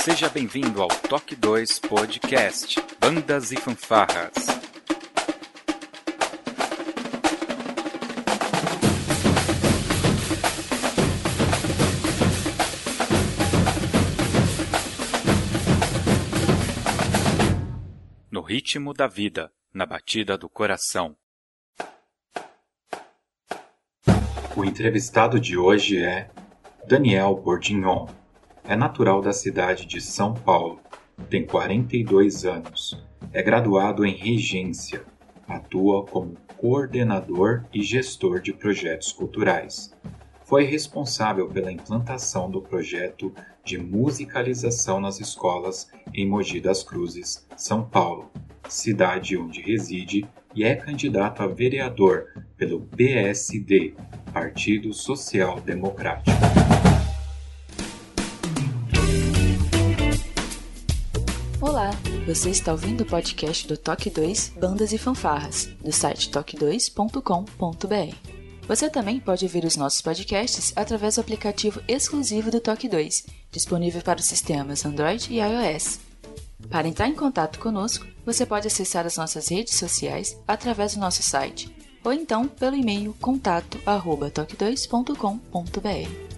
Seja bem-vindo ao Toque 2 Podcast Bandas e Fanfarras. No ritmo da vida, na batida do coração. O entrevistado de hoje é Daniel Bordignon. É natural da cidade de São Paulo. Tem 42 anos. É graduado em regência. Atua como coordenador e gestor de projetos culturais. Foi responsável pela implantação do projeto de musicalização nas escolas em Mogi das Cruzes, São Paulo, cidade onde reside e é candidato a vereador pelo PSD, Partido Social Democrático. Você está ouvindo o podcast do Toque 2 Bandas e Fanfarras, do site toque2.com.br. Você também pode ouvir os nossos podcasts através do aplicativo exclusivo do Toque 2, disponível para os sistemas Android e iOS. Para entrar em contato conosco, você pode acessar as nossas redes sociais através do nosso site ou então pelo e-mail contato@toque2.com.br.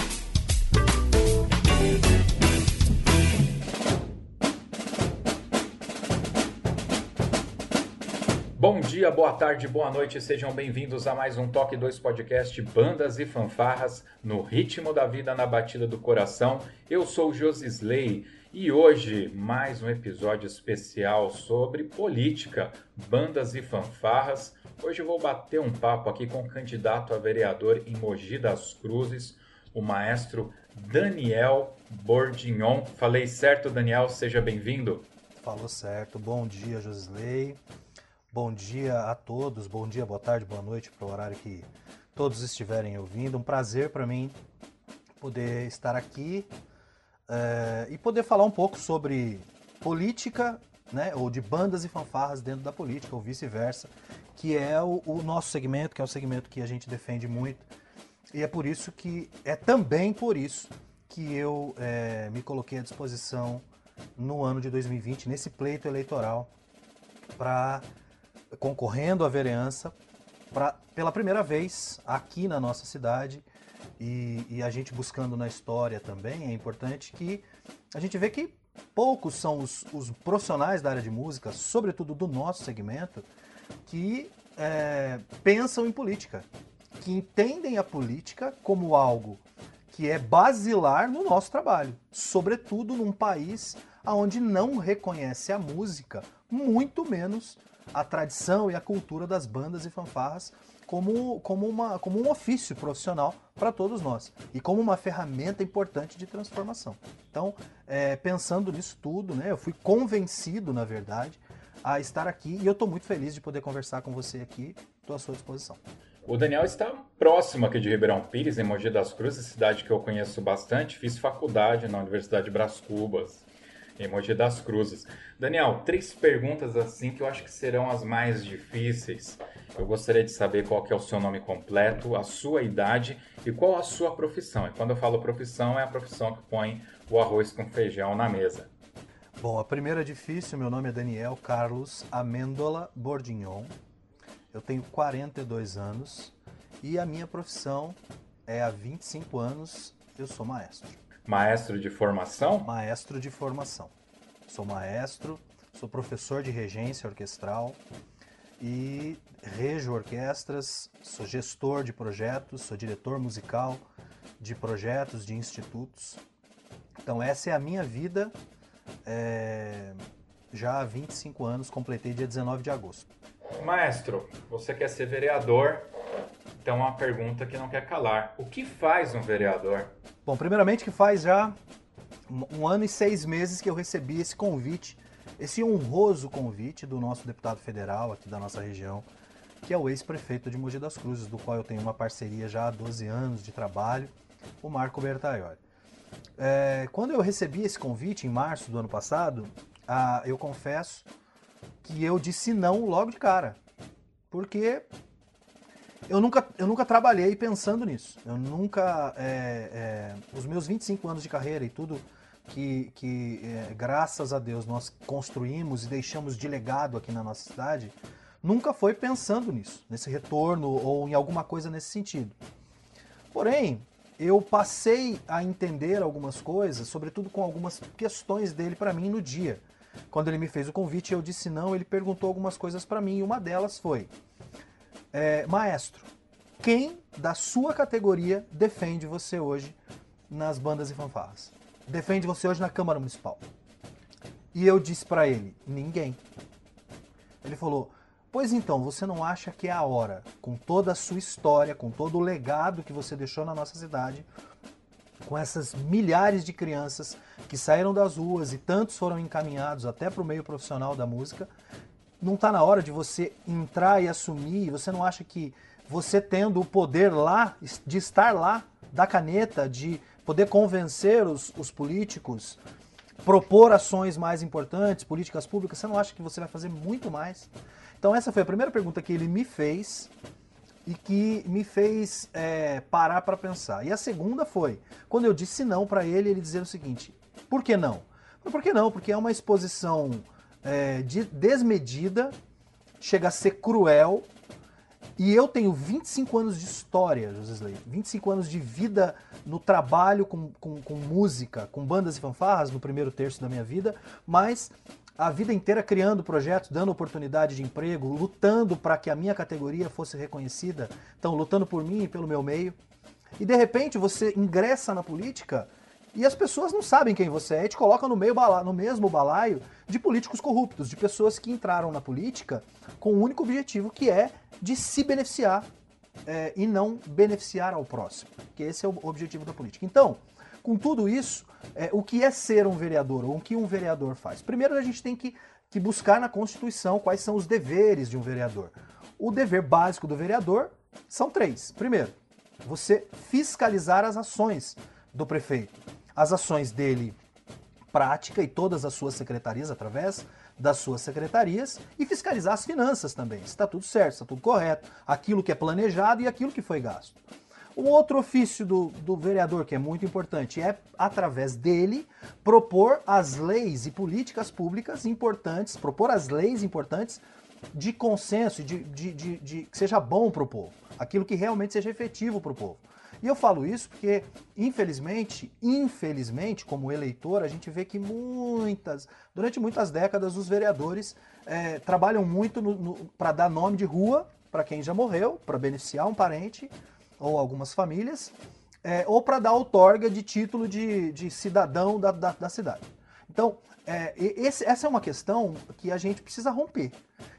dia, boa tarde, boa noite, sejam bem-vindos a mais um Toque 2 Podcast Bandas e Fanfarras no ritmo da vida na batida do coração. Eu sou Josisley e hoje mais um episódio especial sobre política, bandas e fanfarras. Hoje eu vou bater um papo aqui com o candidato a vereador em Mogi das Cruzes, o maestro Daniel Bordignon. Falei certo, Daniel? Seja bem-vindo. Falou certo. Bom dia, Josisley. Bom dia a todos, bom dia, boa tarde, boa noite para o horário que todos estiverem ouvindo. Um prazer para mim poder estar aqui é, e poder falar um pouco sobre política, né, ou de bandas e fanfarras dentro da política, ou vice-versa, que é o, o, nosso segmento, que é o segmento que a gente defende muito. E é por isso que, é também por isso que eu é, me coloquei à disposição no ano de 2020, nesse pleito eleitoral, para concorrendo à vereança pra, pela primeira vez aqui na nossa cidade e, e, a gente buscando na história também, é importante que a gente vê que poucos são os, os profissionais da área de música, sobretudo do nosso segmento, que é, pensam em política, que entendem a política como algo que é basilar no nosso trabalho, sobretudo num país onde não reconhece a música, muito menos a tradição e a cultura das bandas e fanfarras como, como, uma, como um ofício profissional para todos nós e como uma ferramenta importante de transformação. Então, é, pensando nisso tudo, né, eu fui convencido, na verdade, a estar aqui e eu estou muito feliz de poder conversar com você aqui. Estou à sua disposição. O Daniel está próximo aqui de Ribeirão Pires, em Mogi das Cruzes, cidade que eu conheço bastante. Fiz faculdade na Universidade de Brás Cubas em Mogi das Cruzes. Daniel, três perguntas assim que eu acho que serão as mais difíceis. Eu gostaria de saber qual é o seu nome completo, a sua idade e qual a sua profissão. E quando eu falo profissão, é a profissão que põe o arroz com feijão na mesa. Bom, a primeira é difícil, meu nome é Daniel Carlos Amêndola Bordignon. Eu tenho 42 anos e a minha profissão é há 25 anos, eu sou maestro. Maestro de formação? Maestro de formação. Sou maestro, sou professor de regência orquestral e rejo orquestras, sou gestor de projetos, sou diretor musical de projetos, de institutos. Então essa é a minha vida é, já há 25 anos, completei dia 19 de agosto. Maestro, você quer ser vereador então, uma pergunta que não quer calar: o que faz um vereador? Bom, primeiramente, que faz já um ano e seis meses que eu recebi esse convite esse honroso convite do nosso deputado federal aqui da nossa região, que é o ex-prefeito de Mogi das Cruzes, do qual eu tenho uma parceria já há 12 anos de trabalho, o Marco Bertaioli. É, quando eu recebi esse convite, em março do ano passado, eu confesso que eu disse não logo de cara. Porque eu nunca, eu nunca trabalhei pensando nisso. Eu nunca. É, é, os meus 25 anos de carreira e tudo que, que é, graças a Deus, nós construímos e deixamos de legado aqui na nossa cidade, nunca foi pensando nisso, nesse retorno ou em alguma coisa nesse sentido. Porém, eu passei a entender algumas coisas, sobretudo com algumas questões dele para mim no dia. Quando ele me fez o convite, eu disse não, ele perguntou algumas coisas para mim e uma delas foi: é, Maestro, quem da sua categoria defende você hoje nas bandas e fanfarras? Defende você hoje na Câmara Municipal? E eu disse para ele: Ninguém. Ele falou: Pois então, você não acha que é a hora, com toda a sua história, com todo o legado que você deixou na nossa cidade, com essas milhares de crianças que saíram das ruas e tantos foram encaminhados até para o meio profissional da música, não está na hora de você entrar e assumir? Você não acha que você tendo o poder lá, de estar lá, da caneta, de poder convencer os, os políticos, propor ações mais importantes, políticas públicas, você não acha que você vai fazer muito mais? Então essa foi a primeira pergunta que ele me fez e que me fez é, parar para pensar. E a segunda foi, quando eu disse não para ele, ele dizer o seguinte, por que não? Por que não? Porque é uma exposição é, de, desmedida, chega a ser cruel, e eu tenho 25 anos de história, José Slay, 25 anos de vida no trabalho com, com, com música, com bandas e fanfarras no primeiro terço da minha vida, mas a vida inteira criando projetos, dando oportunidade de emprego, lutando para que a minha categoria fosse reconhecida, então lutando por mim e pelo meu meio. E de repente você ingressa na política e as pessoas não sabem quem você é e te colocam no, meio no mesmo balaio de políticos corruptos, de pessoas que entraram na política com o um único objetivo que é de se beneficiar é, e não beneficiar ao próximo, que esse é o objetivo da política. Então, com tudo isso, é, o que é ser um vereador ou o que um vereador faz? Primeiro, a gente tem que, que buscar na Constituição quais são os deveres de um vereador. O dever básico do vereador são três. Primeiro, você fiscalizar as ações do prefeito. As ações dele prática e todas as suas secretarias através das suas secretarias e fiscalizar as finanças também. Está tudo certo, está tudo correto, aquilo que é planejado e aquilo que foi gasto. O outro ofício do, do vereador, que é muito importante, é, através dele, propor as leis e políticas públicas importantes, propor as leis importantes de consenso, de, de, de, de que seja bom para o povo, aquilo que realmente seja efetivo para o povo. E eu falo isso porque, infelizmente, infelizmente, como eleitor, a gente vê que muitas, durante muitas décadas, os vereadores é, trabalham muito para dar nome de rua para quem já morreu, para beneficiar um parente ou algumas famílias, é, ou para dar outorga de título de, de cidadão da, da, da cidade. Então, é, esse, essa é uma questão que a gente precisa romper.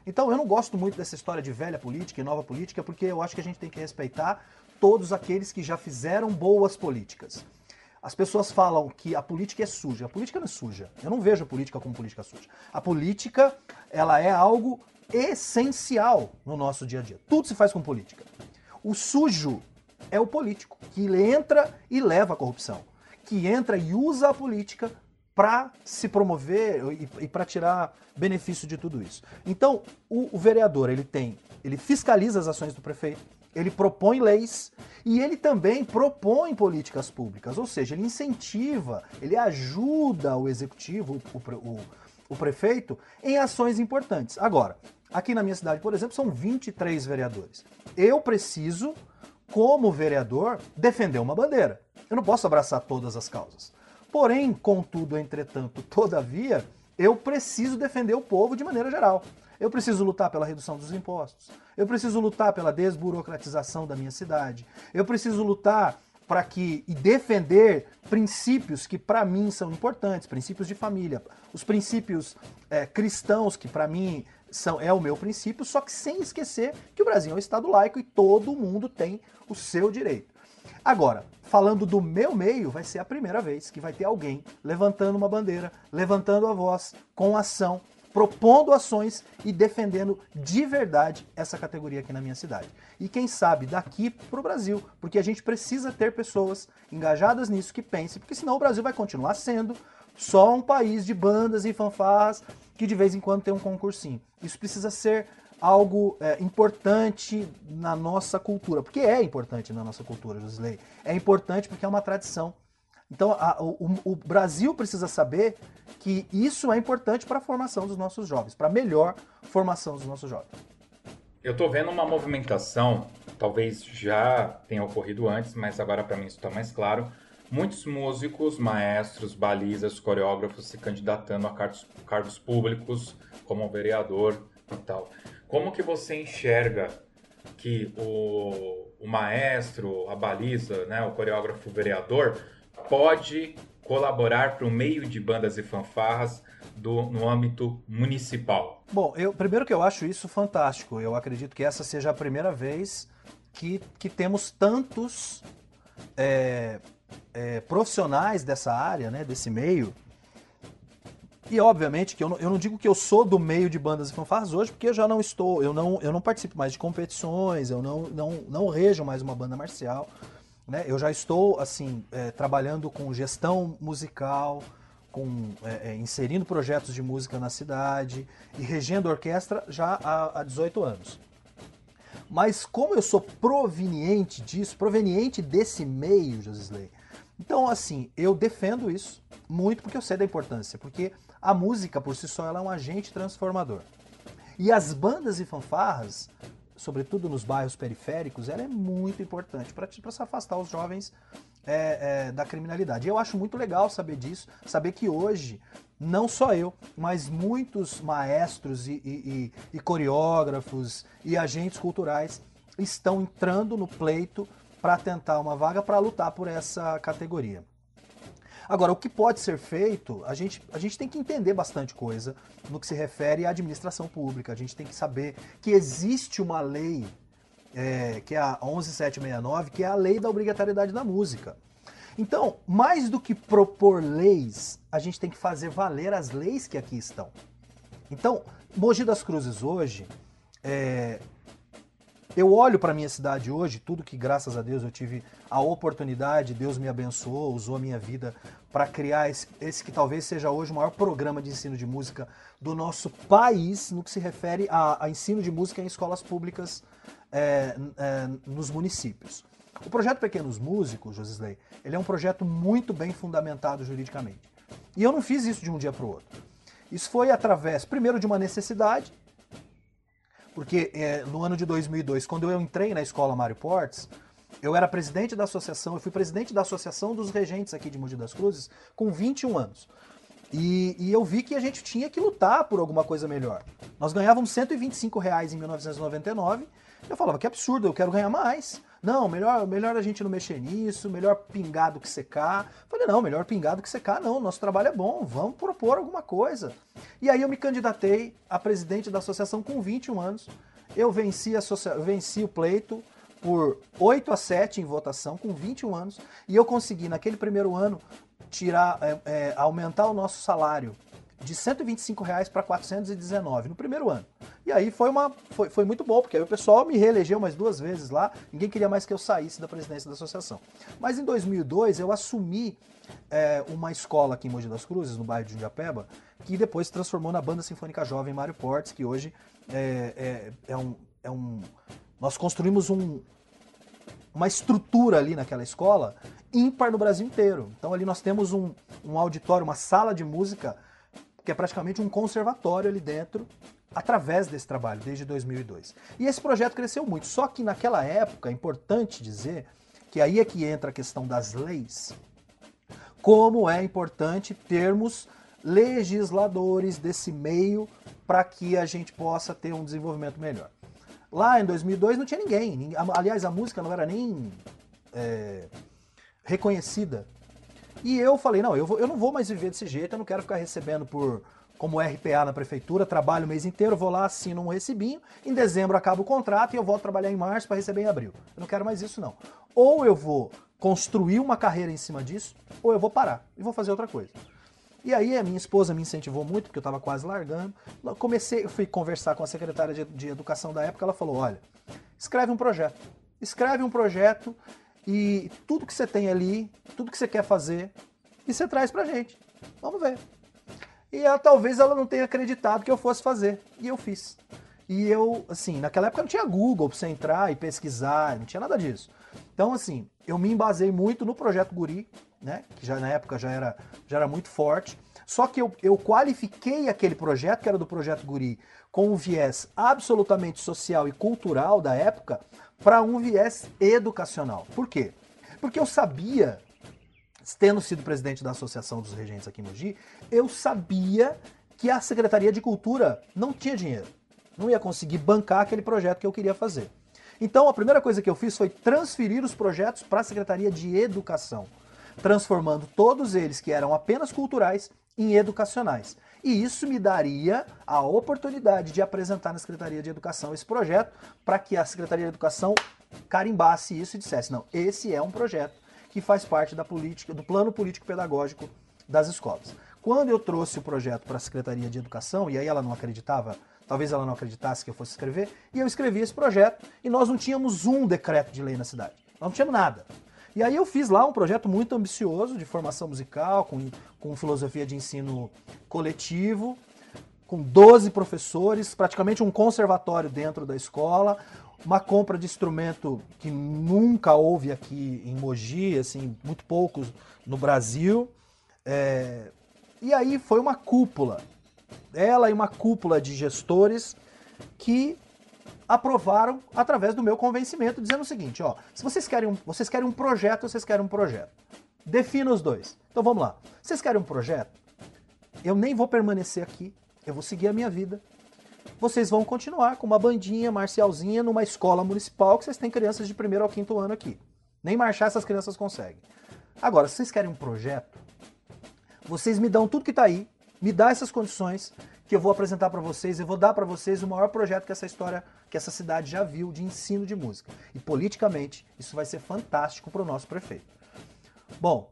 Então, eu não gosto muito dessa história de velha política e nova política, porque eu acho que a gente tem que respeitar todos aqueles que já fizeram boas políticas. As pessoas falam que a política é suja. A política não é suja. Eu não vejo a política como política suja. A política, ela é algo essencial no nosso dia a dia. Tudo se faz com política. O sujo é o político, que entra e leva a corrupção, que entra e usa a política para se promover e, para tirar benefício de tudo isso. Então, o, o vereador, ele tem, ele fiscaliza as ações do prefeito, ele propõe leis e ele também propõe políticas públicas, ou seja, ele incentiva, ele ajuda o executivo, o, o, o prefeito, em ações importantes. Agora, aqui na minha cidade, por exemplo, são 23 vereadores. Eu preciso, como vereador, defender uma bandeira. Eu não posso abraçar todas as causas. Porém, contudo, entretanto, todavia, eu preciso defender o povo de maneira geral. Eu preciso lutar pela redução dos impostos. Eu preciso lutar pela desburocratização da minha cidade. Eu preciso lutar para que e defender princípios que para mim são importantes, princípios de família, os princípios é, cristãos que para mim são é o meu princípio, só que sem esquecer que o Brasil é um estado laico e todo mundo tem o seu direito. Agora, falando do meu meio, vai ser a primeira vez que vai ter alguém levantando uma bandeira, levantando a voz, com ação, propondo ações e defendendo de verdade essa categoria aqui na minha cidade. E quem sabe daqui para o Brasil, porque a gente precisa ter pessoas engajadas nisso que pensem, porque senão o Brasil vai continuar sendo só um país de bandas e fanfarras que de vez em quando tem um concursinho. Isso precisa ser algo é, importante na nossa cultura, porque é importante na nossa cultura, Josley. É importante porque é uma tradição. Então, a, o, o, Brasil precisa saber que isso é importante para a formação dos nossos jovens, para a melhor formação dos nossos jovens. Eu estou vendo uma movimentação, talvez já tenha ocorrido antes, mas agora para mim isso está mais claro. Muitos músicos, maestros, balizas, coreógrafos se candidatando a cargos, cargos públicos, como vereador e tal. Como que você enxerga que o, o maestro, a baliza, né, o coreógrafo, o vereador, pode colaborar para o meio de bandas e fanfarras do, no âmbito municipal? Bom, eu, primeiro que eu acho isso fantástico. Eu acredito que essa seja a primeira vez que, que temos tantos é, é, profissionais dessa área, né, desse meio. E obviamente que eu não, eu não digo que eu sou do meio de bandas e fanfarras hoje, porque eu já não estou, eu não, eu não participo mais de competições, eu não, não, não rejo mais uma banda marcial. Né? Eu já estou assim é, trabalhando com gestão musical, com é, é, inserindo projetos de música na cidade e regendo orquestra já há, há 18 anos. Mas como eu sou proveniente disso, proveniente desse meio, Josisley, então assim, eu defendo isso muito porque eu sei da importância, porque a música por si só ela é um agente transformador. E as bandas e fanfarras, sobretudo nos bairros periféricos, ela é muito importante para se afastar os jovens é, é, da criminalidade. Eu acho muito legal saber disso, saber que hoje, não só eu, mas muitos maestros e, e, e, e coreógrafos e agentes culturais estão entrando no pleito para tentar uma vaga para lutar por essa categoria. Agora, o que pode ser feito, a gente, a gente tem que entender bastante coisa no que se refere à administração pública. A gente tem que saber que existe uma lei, é, que é a 11769, que é a lei da obrigatoriedade da música. Então, mais do que propor leis, a gente tem que fazer valer as leis que aqui estão. Então, Mogi das Cruzes hoje, é, eu olho para minha cidade hoje, tudo que graças a Deus eu tive a oportunidade, Deus me abençoou, usou a minha vida para criar esse, esse, que talvez seja hoje o maior programa de ensino de música do nosso país no que se refere a, a ensino de música em escolas públicas é, é, nos municípios. O projeto Pequenos Músicos, Josisley, ele é um projeto muito bem fundamentado juridicamente. E eu não fiz isso de um dia para o outro. Isso foi através, primeiro, de uma necessidade, porque é, no ano de 2002, quando eu entrei na escola Mário Portes, eu era presidente da associação, eu fui presidente da Associação dos Regentes aqui de Mogi das Cruzes com 21 anos. E, e, eu vi que a gente tinha que lutar por alguma coisa melhor. Nós ganhávamos 125 reais em 1999. Eu falava que absurdo, eu quero ganhar mais. Não, melhor, melhor a gente não mexer nisso, melhor pingado que secar. Falei, não, melhor pingado que secar, não, nosso trabalho é bom, vamos propor alguma coisa. E aí eu me candidatei a presidente da associação com 21 anos. Eu venci, a venci o pleito por 8 a 7 em votação, com 21 anos, e eu consegui, naquele primeiro ano, tirar, é, é, aumentar o nosso salário de 125 reais para 419 no primeiro ano. E aí foi, uma, foi, foi muito bom, porque aí o pessoal me reelegeu mais duas vezes lá, ninguém queria mais que eu saísse da presidência da associação. Mas em 2002 eu assumi é, uma escola aqui em Mogi das Cruzes, no bairro de Jundiapeba, que depois se transformou na Banda Sinfônica Jovem Mário Portes, que hoje é, é, é, um, é um... Nós construímos um, uma estrutura ali naquela escola ímpar no Brasil inteiro. Então ali nós temos um, um auditório, uma sala de música que é praticamente um conservatório ali dentro, através desse trabalho, desde 2002. E esse projeto cresceu muito, só que naquela época, é importante dizer que aí é que entra a questão das leis, como é importante termos legisladores desse meio para que a gente possa ter um desenvolvimento melhor. Lá em 2002 não tinha ninguém, aliás, a música não era nem é, reconhecida e eu falei, não, eu, vou, eu não vou mais viver desse jeito, eu não quero ficar recebendo por como RPA na prefeitura, trabalho o mês inteiro, vou lá, assino um recibinho, em dezembro acaba o contrato e eu volto trabalhar em março para receber em abril. Eu não quero mais isso não. Ou eu vou construir uma carreira em cima disso, ou eu vou parar e vou fazer outra coisa. E aí a minha esposa me incentivou muito, porque eu estava quase largando. Eu comecei, eu fui conversar com a secretária de, de educação da época, ela falou, olha, escreve um projeto. Escreve um projeto e tudo que você tem ali, tudo que você quer fazer, e você traz pra gente. Vamos ver. E ela, talvez ela não tenha acreditado que eu fosse fazer. E eu fiz. E eu, assim, naquela época não tinha Google pra você entrar e pesquisar, não tinha nada disso. Então, assim, eu me embasei muito no projeto Guri, né? Que já na época já era, já era muito forte. Só que eu, eu qualifiquei aquele projeto, que era do projeto Guri, com um viés absolutamente social e cultural da época, para um viés educacional. Por quê? Porque eu sabia, tendo sido presidente da Associação dos Regentes aqui em Mogi, eu sabia que a Secretaria de Cultura não tinha dinheiro. Não ia conseguir bancar aquele projeto que eu queria fazer. Então a primeira coisa que eu fiz foi transferir os projetos para a Secretaria de Educação, transformando todos eles que eram apenas culturais em educacionais. E isso me daria a oportunidade de apresentar na Secretaria de Educação esse projeto para que a Secretaria de Educação carimbasse isso e dissesse: não, esse é um projeto que faz parte da política, do plano político pedagógico das escolas. Quando eu trouxe o projeto para a Secretaria de Educação, e aí ela não acreditava, talvez ela não acreditasse que eu fosse escrever, e eu escrevi esse projeto, e nós não tínhamos um decreto de lei na cidade. Nós não tínhamos nada. E aí eu fiz lá um projeto muito ambicioso de formação musical, com, com filosofia de ensino coletivo, com 12 professores, praticamente um conservatório dentro da escola, uma compra de instrumento que nunca houve aqui em Mogi, assim, muito poucos no Brasil. É... E aí foi uma cúpula, ela e uma cúpula de gestores que aprovaram através do meu convencimento, dizendo o seguinte, ó, se vocês querem um, vocês querem um projeto, vocês querem um projeto. Defina os dois. Então vamos lá. Vocês querem um projeto? Eu nem vou permanecer aqui, eu vou seguir a minha vida. Vocês vão continuar com uma bandinha marcialzinha numa escola municipal que vocês têm crianças de primeiro ao quinto ano aqui. Nem marchar essas crianças conseguem. Agora, se vocês querem um projeto, vocês me dão tudo que está aí, me dá essas condições que eu vou apresentar para vocês, eu vou dar para vocês o maior projeto que essa história que essa cidade já viu de ensino de música. E politicamente, isso vai ser fantástico para o nosso prefeito. Bom,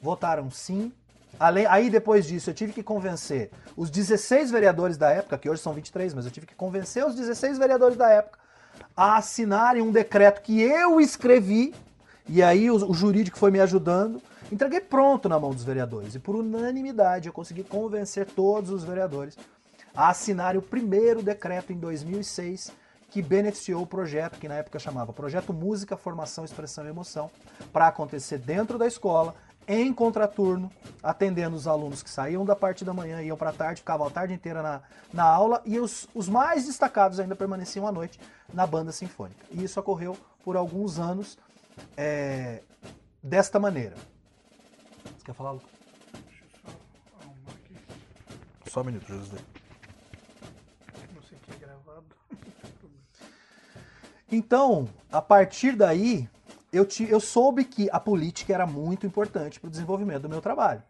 votaram sim. Além, aí depois disso eu tive que convencer os 16 vereadores da época, que hoje são 23, mas eu tive que convencer os 16 vereadores da época a assinarem um decreto que eu escrevi, e aí o, o jurídico foi me ajudando. Entreguei pronto na mão dos vereadores. E por unanimidade eu consegui convencer todos os vereadores a assinarem o primeiro decreto em 2006 que beneficiou o projeto, que na época chamava Projeto Música, Formação, Expressão e Emoção, para acontecer dentro da escola, em contraturno, atendendo os alunos que saíam da parte da manhã, iam para a tarde, ficavam a tarde inteira na, na aula, e os, os mais destacados ainda permaneciam à noite na banda sinfônica. E isso ocorreu por alguns anos é, desta maneira. Quer falar, Lucas? Só um minuto, José. Então, a partir daí, eu, te, eu soube que a política era muito importante para o desenvolvimento do meu trabalho.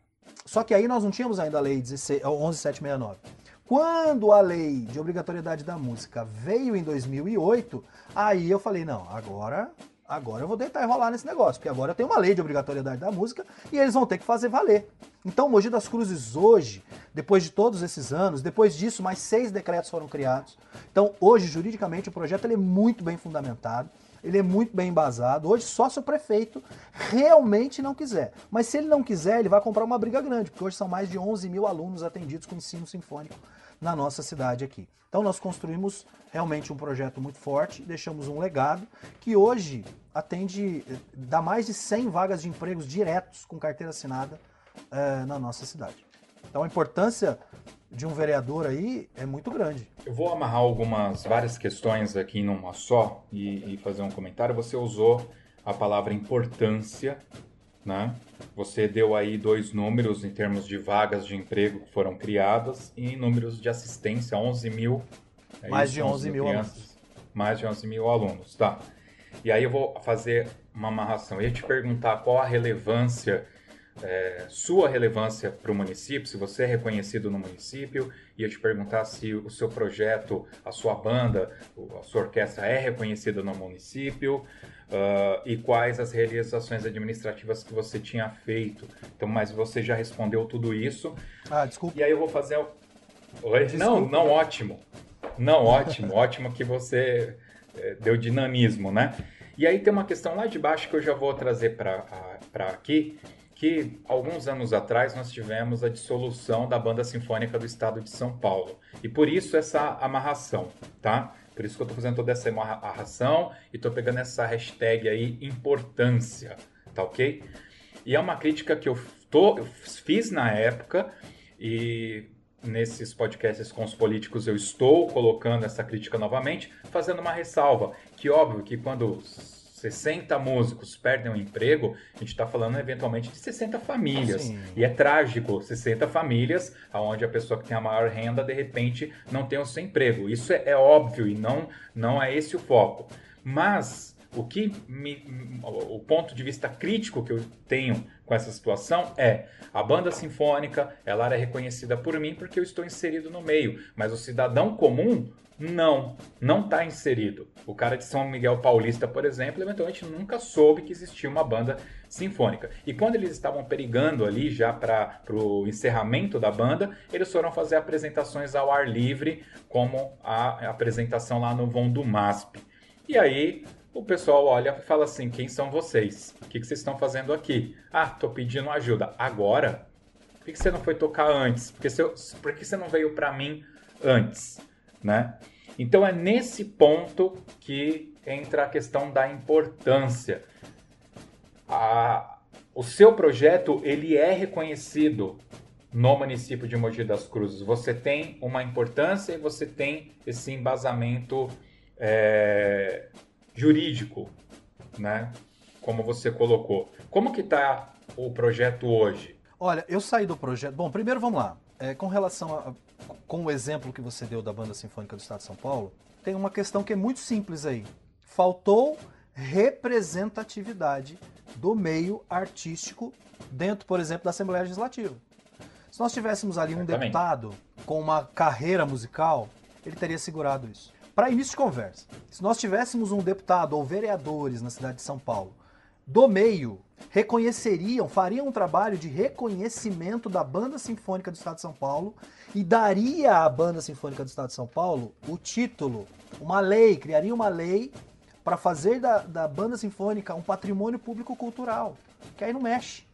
Só que aí nós não tínhamos ainda a lei 16, 11769. Quando a lei de obrigatoriedade da música veio em 2008, aí eu falei, não, agora agora eu vou deitar e rolar nesse negócio, porque agora tem uma lei de obrigatoriedade da música e eles vão ter que fazer valer. Então, Mogi das Cruzes hoje, depois de todos esses anos, depois disso, mais seis decretos foram criados. Então, hoje, juridicamente, o projeto ele é muito bem fundamentado, ele é muito bem embasado. Hoje, só se o prefeito realmente não quiser. Mas se ele não quiser, ele vai comprar uma briga grande, porque hoje são mais de 11 mil alunos atendidos com ensino sinfônico na nossa cidade aqui. Então nós construímos realmente um projeto muito forte, deixamos um legado que hoje atende, dá mais de 100 vagas de empregos diretos com carteira assinada é, na nossa cidade. Então a importância de um vereador aí é muito grande. Eu vou amarrar algumas, várias questões aqui numa só e, e fazer um comentário. Você usou a palavra importância né? Você deu aí dois números em termos de vagas de emprego que foram criadas e números de assistência, 11 mil. É mais isso, de 11 mil crianças, alunos. Mais de 11 mil alunos, tá. E aí eu vou fazer uma amarração. Eu ia te perguntar qual a relevância é, sua relevância para o município, se você é reconhecido no município, ia te perguntar se o seu projeto, a sua banda, a sua orquestra é reconhecida no município uh, e quais as realizações administrativas que você tinha feito. Então, mas você já respondeu tudo isso. Ah, desculpa. E aí eu vou fazer. Oi? Desculpa. Não, não, ótimo. Não, ótimo, ótimo que você é, deu dinamismo, né? E aí tem uma questão lá de baixo que eu já vou trazer para aqui, que alguns anos atrás nós tivemos a dissolução da Banda Sinfônica do Estado de São Paulo. E por isso essa amarração, tá? Por isso que eu estou fazendo toda essa amarração e estou pegando essa hashtag aí, importância, tá ok? E é uma crítica que eu, tô, eu fiz na época e nesses podcasts com os políticos eu estou colocando essa crítica novamente, fazendo uma ressalva, que óbvio que quando 60 músicos perdem o um emprego, a gente está falando eventualmente de 60 famílias. Sim. E é trágico, 60 famílias, onde a pessoa que tem a maior renda, de repente, não tem o seu emprego. Isso é, é óbvio e não, não é esse o foco. Mas o que me, o ponto de vista crítico que eu tenho com essa situação é a banda sinfônica, ela é reconhecida por mim porque eu estou inserido no meio, mas o cidadão comum não, não está inserido. O cara de São Miguel Paulista, por exemplo, eventualmente nunca soube que existia uma banda sinfônica. E quando eles estavam perigando ali já para o encerramento da banda, eles foram fazer apresentações ao ar livre, como a apresentação lá no Vão do MASP. E aí o pessoal olha e fala assim: quem são vocês? O que, que vocês estão fazendo aqui? Ah, tô pedindo ajuda. Agora? Por que, que você não foi tocar antes? Por que você, por que você não veio para mim antes? Né? Então é nesse ponto que entra a questão da importância. A, o seu projeto ele é reconhecido no município de Mogi das Cruzes. Você tem uma importância e você tem esse embasamento é, jurídico, né? Como você colocou. Como que está o projeto hoje? Olha, eu saí do projeto. Bom, primeiro vamos lá. É, com relação a, com o exemplo que você deu da Banda Sinfônica do Estado de São Paulo, tem uma questão que é muito simples aí. Faltou representatividade do meio artístico dentro, por exemplo, da Assembleia Legislativa. Se nós tivéssemos ali um deputado com uma carreira musical, ele teria segurado isso. Para início de conversa, se nós tivéssemos um deputado ou vereadores na cidade de São Paulo do meio reconheceriam, fariam um trabalho de reconhecimento da Banda Sinfônica do Estado de São Paulo e daria à Banda Sinfônica do Estado de São Paulo o título, uma lei, criaria uma lei para fazer da, da Banda Sinfônica um patrimônio público cultural, que aí não mexe.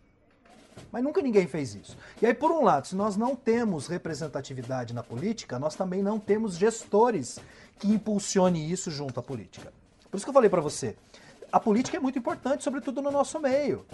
Mas nunca ninguém fez isso. E aí, por um lado, se nós não temos representatividade na política, nós também não temos gestores que impulsione isso junto à política. Por isso que eu falei para você, a política é muito importante, sobretudo no nosso meio.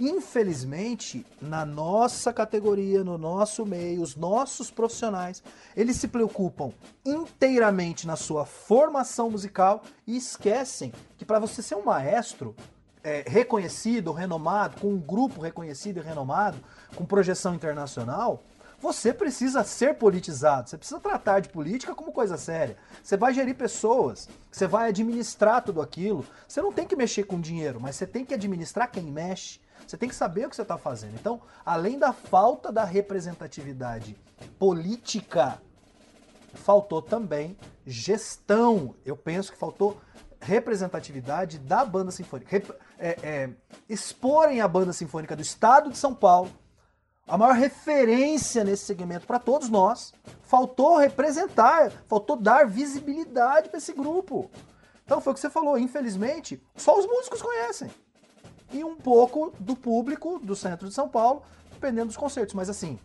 Infelizmente, na nossa categoria, no nosso meio, os nossos profissionais, eles se preocupam inteiramente na sua formação musical e esquecem que para você ser um maestro é, reconhecido, renomado, com um grupo reconhecido e renomado, com projeção internacional, você precisa ser politizado, você precisa tratar de política como coisa séria. Você vai gerir pessoas, você vai administrar tudo aquilo. Você não tem que mexer com dinheiro, mas você tem que administrar quem mexe. Você tem que saber o que você está fazendo. Então, além da falta da representatividade política, faltou também gestão. Eu penso que faltou representatividade da banda sinfônica. Rep é, é, exporem a banda sinfônica do estado de São Paulo a maior referência nesse segmento para todos nós. Faltou representar, faltou dar visibilidade para esse grupo. Então foi o que você falou, infelizmente, só os músicos conhecem. E um pouco do público do centro de São Paulo, dependendo dos concertos. Mas assim,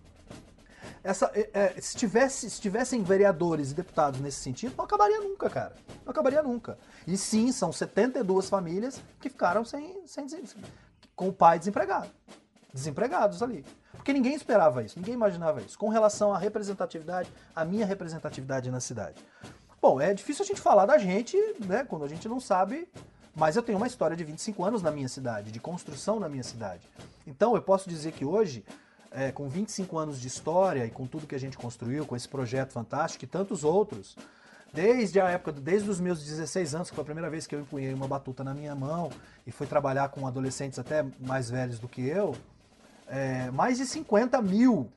essa, é, é, se, tivesse, se tivessem vereadores e deputados nesse sentido, não acabaria nunca, cara. Não acabaria nunca. E sim, são 72 famílias que ficaram sem, sem com o pai desempregado. Desempregados ali. Porque ninguém esperava isso, ninguém imaginava isso. Com relação à representatividade, a minha representatividade na cidade. Bom, é difícil a gente falar da gente, né, quando a gente não sabe, mas eu tenho uma história de 25 anos na minha cidade, de construção na minha cidade. Então eu posso dizer que hoje, é, com 25 anos de história e com tudo que a gente construiu, com esse projeto fantástico e tantos outros, desde a época, desde os meus 16 anos, que foi a primeira vez que eu empunhei uma batuta na minha mão e fui trabalhar com adolescentes até mais velhos do que eu, é, mais de 50 mil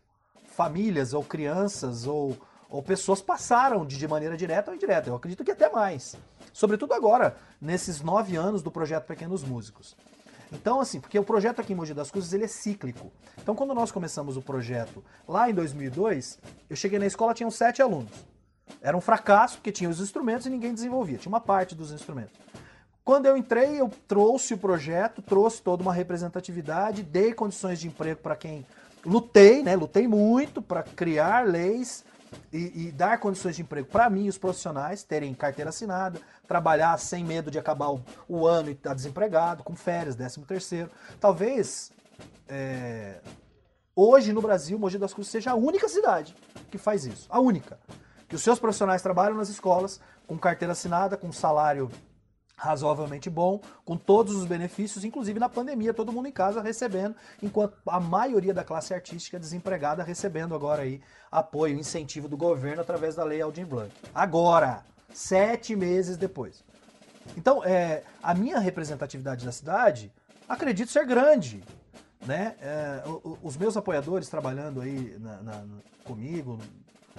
famílias ou crianças ou, ou pessoas passaram de, de maneira direta ou indireta. Eu acredito que até mais. Sobretudo agora, nesses nove anos do projeto Pequenos Músicos. Então, assim, porque o projeto aqui em Mogi das Cruzes ele é cíclico. Então, quando nós começamos o projeto lá em 2002, eu cheguei na escola, tinham sete alunos. Era um fracasso, porque tinha os instrumentos e ninguém desenvolvia. Tinha uma parte dos instrumentos. Quando eu entrei, eu trouxe o projeto, trouxe toda uma representatividade, dei condições de emprego para quem lutei, né? Lutei muito para criar leis e, e, dar condições de emprego para mim, os profissionais, terem carteira assinada, trabalhar sem medo de acabar o, o ano e estar tá desempregado, com férias, 13 terceiro. Talvez é, hoje no Brasil, Mogi das Cruzes seja a única cidade que faz isso, a única. Que os seus profissionais trabalham nas escolas com carteira assinada, com salário razoavelmente bom, com todos os benefícios, inclusive na pandemia, todo mundo em casa recebendo, enquanto a maioria da classe artística desempregada recebendo agora aí apoio, incentivo do governo através da lei Aldir Blanc. Agora, sete meses depois. Então, é, a minha representatividade da cidade, acredito ser grande. Né? É, os meus apoiadores trabalhando aí na, na, comigo,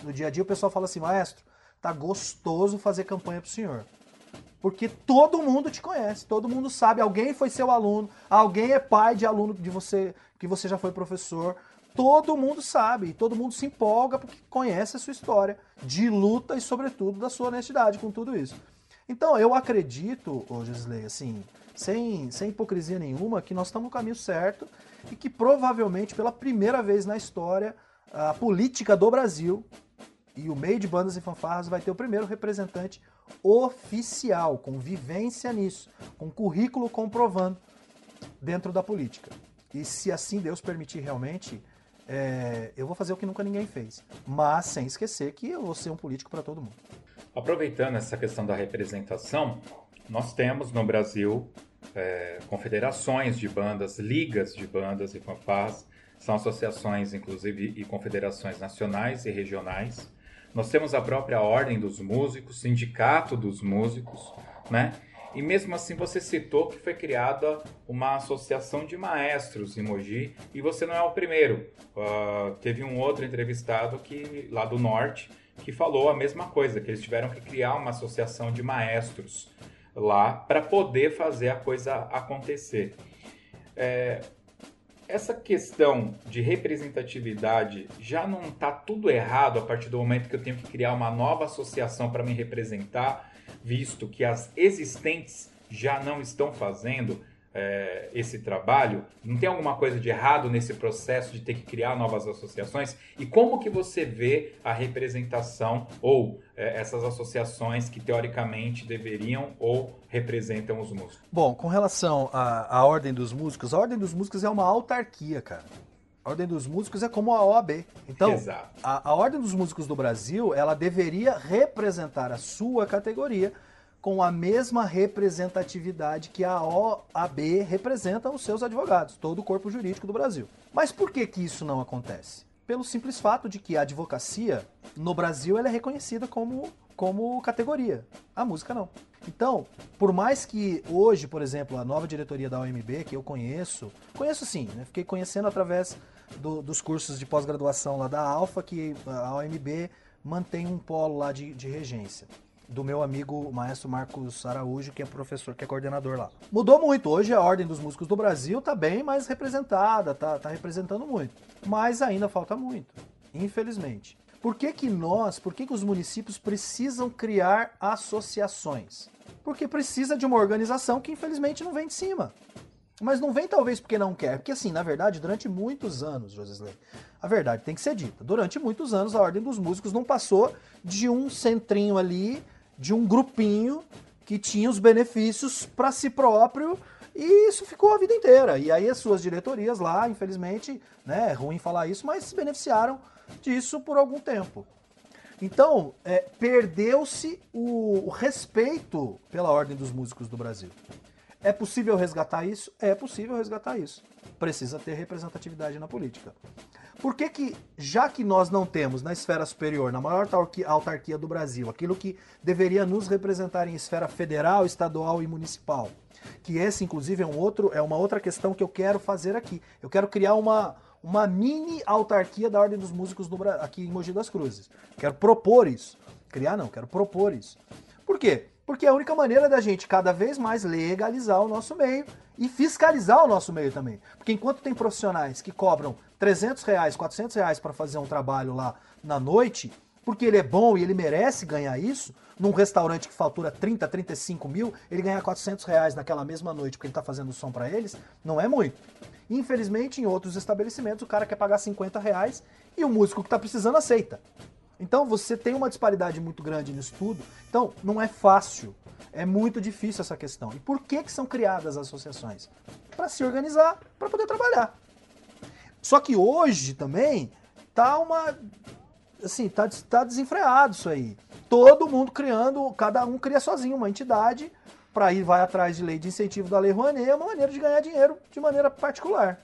no dia a dia, o pessoal fala assim, maestro, tá gostoso fazer campanha pro senhor. Porque todo mundo te conhece, todo mundo sabe, alguém foi seu aluno, alguém é pai de aluno de você, que você já foi professor. Todo mundo sabe, todo mundo se empolga porque conhece a sua história de luta e, sobretudo, da sua honestidade com tudo isso. Então, eu acredito, ô Gisley, assim, sem, sem hipocrisia nenhuma, que nós estamos no caminho certo e que provavelmente, pela primeira vez na história, a política do Brasil e o meio de bandas e fanfarras vai ter o primeiro representante oficial, com vivência nisso, com currículo comprovando dentro da política. E se assim Deus permitir realmente, é, eu vou fazer o que nunca ninguém fez. Mas sem esquecer que eu vou ser um político para todo mundo. Aproveitando essa questão da representação, nós temos no Brasil é, confederações de bandas, ligas de bandas e fanfarras, são associações, inclusive, e confederações nacionais e regionais nós temos a própria Ordem dos Músicos, Sindicato dos Músicos, né? E mesmo assim você citou que foi criada uma associação de maestros em Mogi e você não é o primeiro. Uh, teve um outro entrevistado que lá do norte que falou a mesma coisa, que eles tiveram que criar uma associação de maestros lá para poder fazer a coisa acontecer. É, essa questão de representatividade já não está tudo errado a partir do momento que eu tenho que criar uma nova associação para me representar, visto que as existentes já não estão fazendo é, esse trabalho? Não tem alguma coisa de errado nesse processo de ter que criar novas associações? E como que você vê a representação ou é, essas associações que teoricamente deveriam ou representam os músicos? Bom, com relação à, à Ordem dos Músicos, a Ordem dos Músicos é uma autarquia, cara. A Ordem dos Músicos é como a OAB. Então, a, a Ordem dos Músicos do Brasil, ela deveria representar a sua categoria com a mesma representatividade que a OAB representa os seus advogados, todo o corpo jurídico do Brasil. Mas por que, que isso não acontece? Pelo simples fato de que a advocacia no Brasil ela é reconhecida como, como categoria, a música não. Então, por mais que hoje, por exemplo, a nova diretoria da OMB, que eu conheço, conheço sim, né? fiquei conhecendo através do, dos cursos de pós-graduação lá da Alfa, que a OMB mantém um polo lá de, de regência do meu amigo maestro Marcos Araújo, que é professor, que é coordenador lá. Mudou muito. Hoje a Ordem dos Músicos do Brasil está bem mais representada, tá, tá representando muito. Mas ainda falta muito, infelizmente. Por que, que nós, por que, que os municípios precisam criar associações? Porque precisa de uma organização que infelizmente não vem de cima. Mas não vem talvez porque não quer, porque assim, na verdade, durante muitos anos, Josisley, a verdade tem que ser dita, durante muitos anos a Ordem dos Músicos não passou de um centrinho ali de um grupinho que tinha os benefícios para si próprio e isso ficou a vida inteira. E aí as suas diretorias lá, infelizmente, né, é ruim falar isso, mas se beneficiaram disso por algum tempo. Então, é, perdeu-se o, o respeito pela Ordem dos Músicos do Brasil. É possível resgatar isso? É possível resgatar isso. Precisa ter representatividade na política. Por que, que, já que nós não temos na esfera superior, na maior autarquia do Brasil, aquilo que deveria nos representar em esfera federal, estadual e municipal, que esse, inclusive, é, um outro, é uma outra questão que eu quero fazer aqui. Eu quero criar uma, uma mini autarquia da Ordem dos Músicos do, aqui em Mogi das Cruzes. Quero propor isso. Criar não, quero propor isso. Por quê? Porque é a única maneira da gente cada vez mais legalizar o nosso meio e fiscalizar o nosso meio também. Porque enquanto tem profissionais que cobram 300 reais, 400 reais para fazer um trabalho lá na noite, porque ele é bom e ele merece ganhar isso, num restaurante que fatura 30, 35 mil, ele ganhar 400 reais naquela mesma noite porque ele está fazendo som para eles, não é muito. Infelizmente, em outros estabelecimentos, o cara quer pagar 50 reais e o músico que está precisando aceita. Então você tem uma disparidade muito grande nisso tudo. Então não é fácil, é muito difícil essa questão. E por que, que são criadas as associações? Para se organizar, para poder trabalhar. Só que hoje também tá uma assim, tá, tá desenfreado isso aí. Todo mundo criando, cada um cria sozinho uma entidade para ir vai atrás de lei de incentivo da Lei Rouanet, é uma maneira de ganhar dinheiro de maneira particular.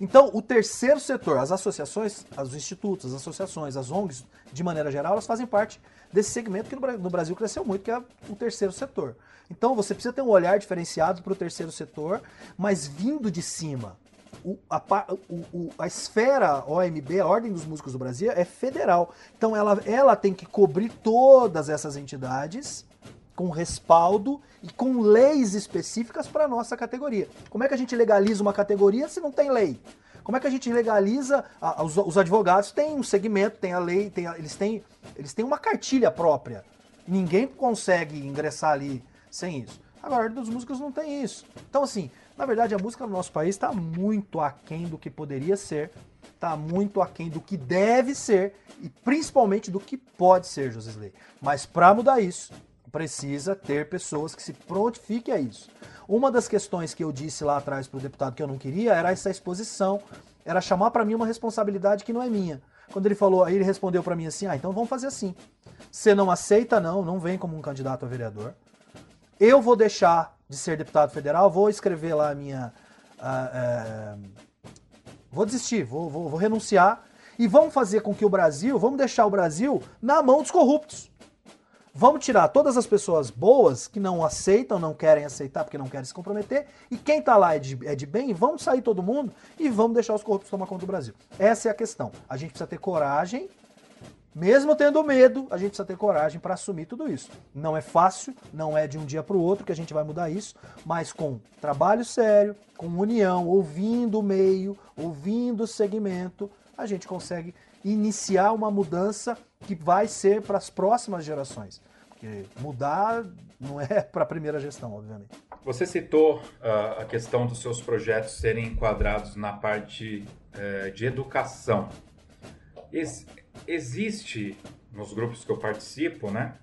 Então, o terceiro setor, as associações, os institutos, as associações, as ONGs, de maneira geral, elas fazem parte desse segmento que no Brasil cresceu muito, que é o terceiro setor. Então, você precisa ter um olhar diferenciado para o terceiro setor, mas vindo de cima. O, a, o, a, esfera OMB, a Ordem dos Músicos do Brasil, é federal. Então, ela, ela tem que cobrir todas essas entidades com respaldo e com leis específicas para a nossa categoria. Como é que a gente legaliza uma categoria se não tem lei? Como é que a gente legaliza? Ah, os, os, advogados têm um segmento, tem a lei, tem a, eles, têm, eles têm uma cartilha própria. Ninguém consegue ingressar ali sem isso. Agora, a dos Músicos não tem isso. Então, assim, na verdade, a música no nosso país está muito aquém do que poderia ser, está muito aquém do que deve ser e principalmente do que pode ser, Josisley. Mas para mudar isso, precisa ter pessoas que se prontifiquem a isso. Uma das questões que eu disse lá atrás para o deputado que eu não queria era essa exposição, era chamar para mim uma responsabilidade que não é minha. Quando ele falou, aí ele respondeu para mim assim: ah, então vamos fazer assim. Você não aceita, não, não vem como um candidato a vereador. Eu vou deixar de ser deputado federal, vou escrever lá a minha. Uh, uh, vou desistir, vou, vou, vou renunciar e vamos fazer com que o Brasil, vamos deixar o Brasil na mão dos corruptos. Vamos tirar todas as pessoas boas que não aceitam, não querem aceitar porque não querem se comprometer, e quem está lá é de, é de bem, vamos sair todo mundo e vamos deixar os corruptos tomar conta do Brasil. Essa é a questão. A gente precisa ter coragem, mesmo tendo medo, a gente precisa ter coragem para assumir tudo isso. Não é fácil, não é de um dia para o outro que a gente vai mudar isso, mas com trabalho sério, com união, ouvindo o meio, ouvindo o segmento, a gente consegue iniciar uma mudança que vai ser para as próximas gerações. Porque mudar não é para a primeira gestão, obviamente. Você citou uh, a questão dos seus projetos serem enquadrados na parte uh, de educação. Ex existe, nos grupos que eu participo, né,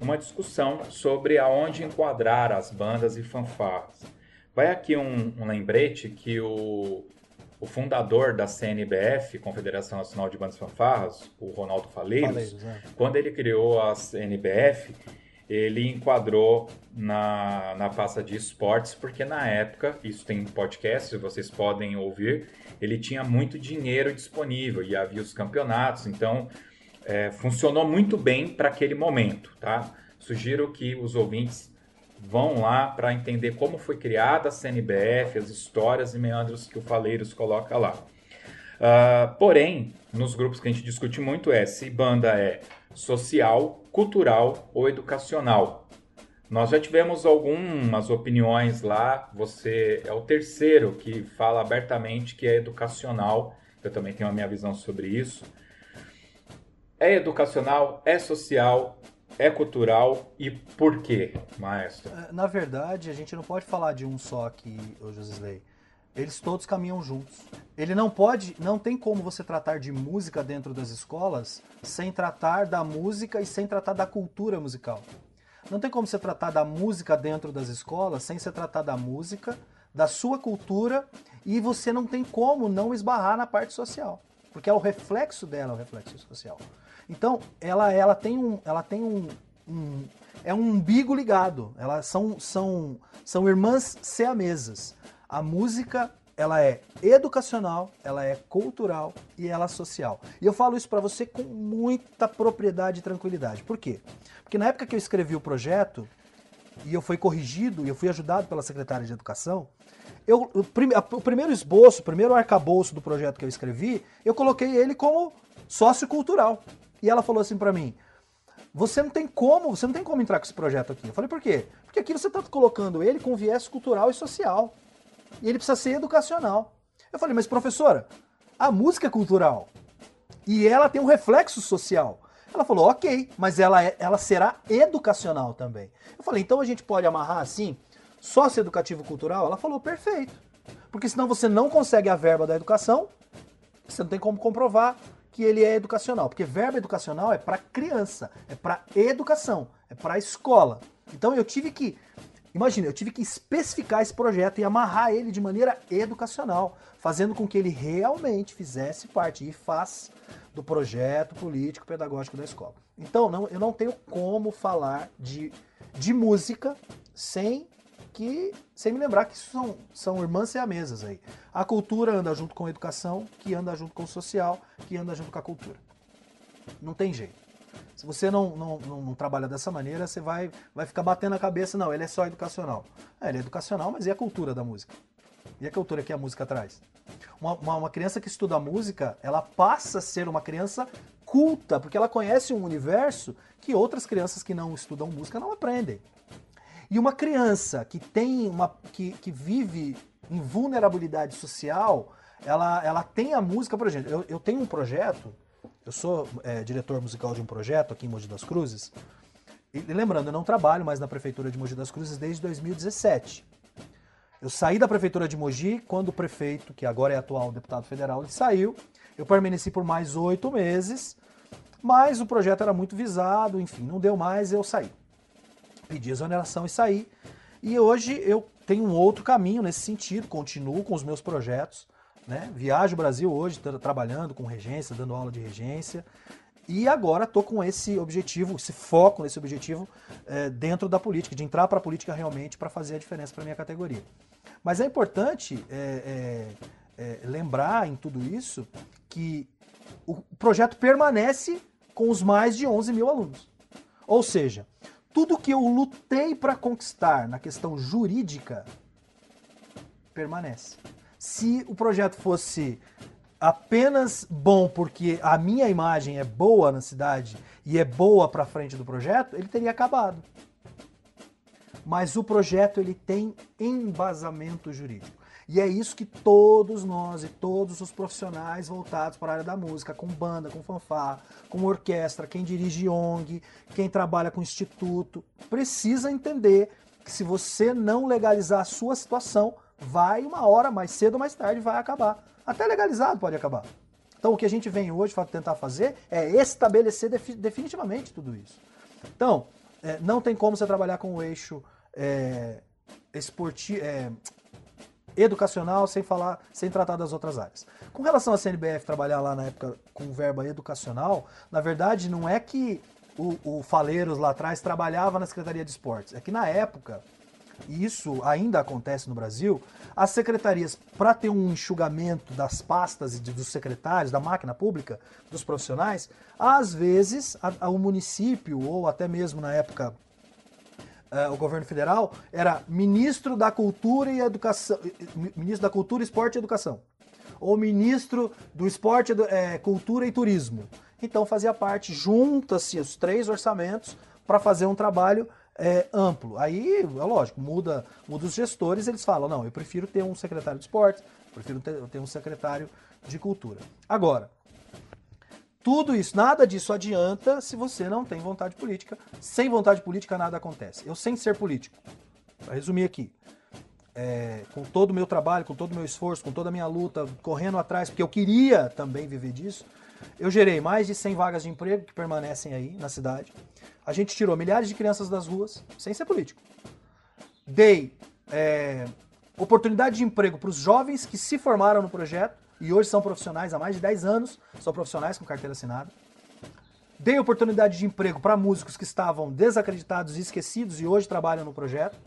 uma discussão sobre aonde enquadrar as bandas e fanfarras. Vai aqui um, um lembrete que o o fundador da CNBF, Confederação Nacional de Bandas Fanfarras, o Ronaldo Faleiros, Faleiros, é. quando ele criou a CNBF, ele enquadrou na, na pasta de esportes, porque na época, isso tem podcast, vocês podem ouvir, ele tinha muito dinheiro disponível e havia os campeonatos, então é, funcionou muito bem para aquele momento, tá? Sugiro que os ouvintes vão lá para entender como foi criada a CNBF, as histórias e meandros que o Faleiros coloca lá. Uh, porém, nos grupos que a gente discute muito é se banda é social, cultural ou educacional. Nós já tivemos algumas opiniões lá, você é o terceiro que fala abertamente que é educacional, eu também tenho a minha visão sobre isso. É educacional, é social, é cultural e por quê, maestro? É, na verdade, a gente não pode falar de um só aqui, o Josisley. Eles todos caminham juntos. Ele não pode, não tem como você tratar de música dentro das escolas sem tratar da música e sem tratar da cultura musical. Não tem como você tratar da música dentro das escolas sem você tratar da música, da sua cultura e você não tem como não esbarrar na parte social, porque é o reflexo dela, o reflexo social. Então, ela, ela tem um. Ela tem um, um é um umbigo ligado. Elas são, são, são irmãs siamesas. A música ela é educacional, ela é cultural e ela é social. E eu falo isso para você com muita propriedade e tranquilidade. Por quê? Porque na época que eu escrevi o projeto e eu fui corrigido e eu fui ajudado pela secretária de educação, eu, o, o primeiro esboço, o primeiro arcabouço do projeto que eu escrevi, eu coloquei ele como sociocultural. E ela falou assim para mim: você não tem como, você não tem como entrar com esse projeto aqui. Eu falei, por quê? Porque aqui você está colocando ele com viés cultural e social. E ele precisa ser educacional. Eu falei, mas professora, a música é cultural. E ela tem um reflexo social. Ela falou, ok, mas ela, é, ela será educacional também. Eu falei, então a gente pode amarrar assim, sócio educativo cultural? Ela falou, perfeito. Porque senão você não consegue a verba da educação, você não tem como comprovar que ele é educacional. Porque verba educacional é para criança, é para educação, é para escola. Então eu tive que Imagina, eu tive que especificar esse projeto e amarrar ele de maneira educacional, fazendo com que ele realmente fizesse parte e faz do projeto político pedagógico da escola. Então, não, eu não tenho como falar de, de música sem que sem me lembrar que são, são irmãs siamesas aí. A cultura anda junto com a educação, que anda junto com o social, que anda junto com a cultura. Não tem jeito. Se você não, não, não, não, trabalha dessa maneira, você vai, vai ficar batendo a cabeça, não, ele é só educacional. É, ele é educacional, mas e a cultura da música? E a cultura que a música traz? Uma, uma, uma criança que estuda música, ela passa a ser uma criança culta, porque ela conhece um universo que outras crianças que não estudam música não aprendem. E uma criança que tem uma que, que vive em vulnerabilidade social, ela, ela tem a música, por exemplo, eu, eu tenho um projeto eu sou é, diretor musical de um projeto aqui em Mogi das Cruzes. E lembrando, eu não trabalho mais na prefeitura de Mogi das Cruzes desde 2017. Eu saí da prefeitura de Mogi quando o prefeito, que agora é atual deputado federal, ele saiu. Eu permaneci por mais oito meses, mas o projeto era muito visado, enfim, não deu mais, eu saí. Pedi exoneração e saí. E hoje eu tenho um outro caminho nesse sentido, continuo com os meus projetos. Né? Viajo o Brasil hoje, trabalhando com regência, dando aula de regência. E agora estou com esse objetivo, esse foco nesse objetivo é, dentro da política, de entrar para a política realmente para fazer a diferença para minha categoria. Mas é importante é, é, é, lembrar em tudo isso que o projeto permanece com os mais de 11 mil alunos. Ou seja, tudo que eu lutei para conquistar na questão jurídica permanece. Se o projeto fosse apenas bom porque a minha imagem é boa na cidade e é boa para frente do projeto, ele teria acabado. Mas o projeto ele tem embasamento jurídico. E é isso que todos nós e todos os profissionais voltados para a área da música, com banda, com fanfarra, com orquestra, quem dirige ONG, quem trabalha com instituto, precisa entender que se você não legalizar a sua situação, vai uma hora, mais cedo ou mais tarde, vai acabar. Até legalizado pode acabar. Então o que a gente vem hoje para tentar fazer é estabelecer definitivamente tudo isso. Então, é, não tem como você trabalhar com o eixo é, esporti é, educacional sem falar, sem tratar das outras áreas. Com relação à CNBF trabalhar lá na época com verba educacional, na verdade não é que o, o Faleiros lá atrás trabalhava na Secretaria de Esportes, é que na época e isso ainda acontece no Brasil, as secretarias, para ter um enxugamento das pastas e dos secretários, da máquina pública, dos profissionais, às vezes a, a, o município, ou até mesmo na época uh, o governo federal, era ministro da Cultura e Educação, ministro da Cultura, Esporte e Educação, ou ministro do Esporte, é, Cultura e Turismo. Então fazia parte, junta-se os três orçamentos para fazer um trabalho é, amplo. Aí, é lógico, muda, muda os gestores, eles falam, não, eu prefiro ter um secretário de esportes, prefiro ter, ter um secretário de cultura. Agora, tudo isso, nada disso adianta se você não tem vontade política. Sem vontade política nada acontece. Eu sem ser político, para resumir aqui, é, com todo o meu trabalho, com todo o meu esforço, com toda a minha luta, correndo atrás, porque eu queria também viver disso, eu gerei mais de 100 vagas de emprego que permanecem aí na cidade. A gente tirou milhares de crianças das ruas, sem ser político. Dei é, oportunidade de emprego para os jovens que se formaram no projeto e hoje são profissionais há mais de 10 anos, são profissionais com carteira assinada. Dei oportunidade de emprego para músicos que estavam desacreditados e esquecidos e hoje trabalham no projeto.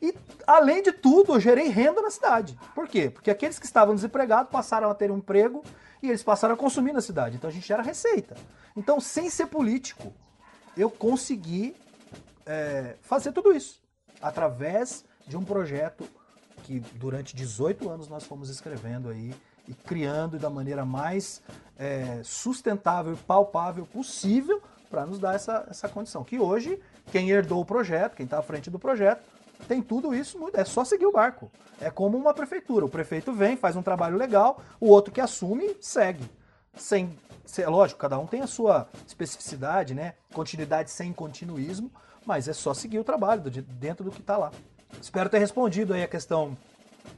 E, além de tudo, eu gerei renda na cidade. Por quê? Porque aqueles que estavam desempregados passaram a ter um emprego e eles passaram a consumir na cidade. Então a gente gera receita. Então, sem ser político, eu consegui é, fazer tudo isso através de um projeto que durante 18 anos nós fomos escrevendo aí e criando da maneira mais é, sustentável e palpável possível para nos dar essa, essa condição. Que hoje, quem herdou o projeto, quem está à frente do projeto, tem tudo isso, é só seguir o barco. É como uma prefeitura. O prefeito vem, faz um trabalho legal, o outro que assume, segue. Sem, é lógico, cada um tem a sua especificidade, né? Continuidade sem continuismo, mas é só seguir o trabalho dentro do que está lá. Espero ter respondido aí a questão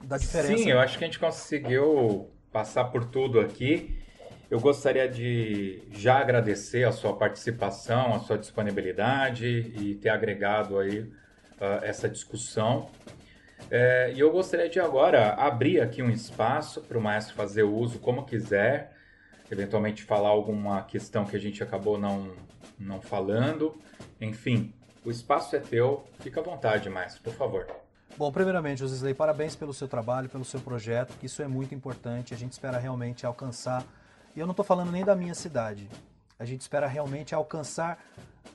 da diferença. Sim, eu acho que a gente conseguiu passar por tudo aqui. Eu gostaria de já agradecer a sua participação, a sua disponibilidade e ter agregado aí uh, essa discussão. É, e eu gostaria de agora abrir aqui um espaço para o maestro fazer uso como quiser, eventualmente falar alguma questão que a gente acabou não, não falando. Enfim, o espaço é teu, fica à vontade, maestro, por favor. Bom, primeiramente, Josisley, parabéns pelo seu trabalho, pelo seu projeto, que isso é muito importante. A gente espera realmente alcançar, e eu não estou falando nem da minha cidade, a gente espera realmente alcançar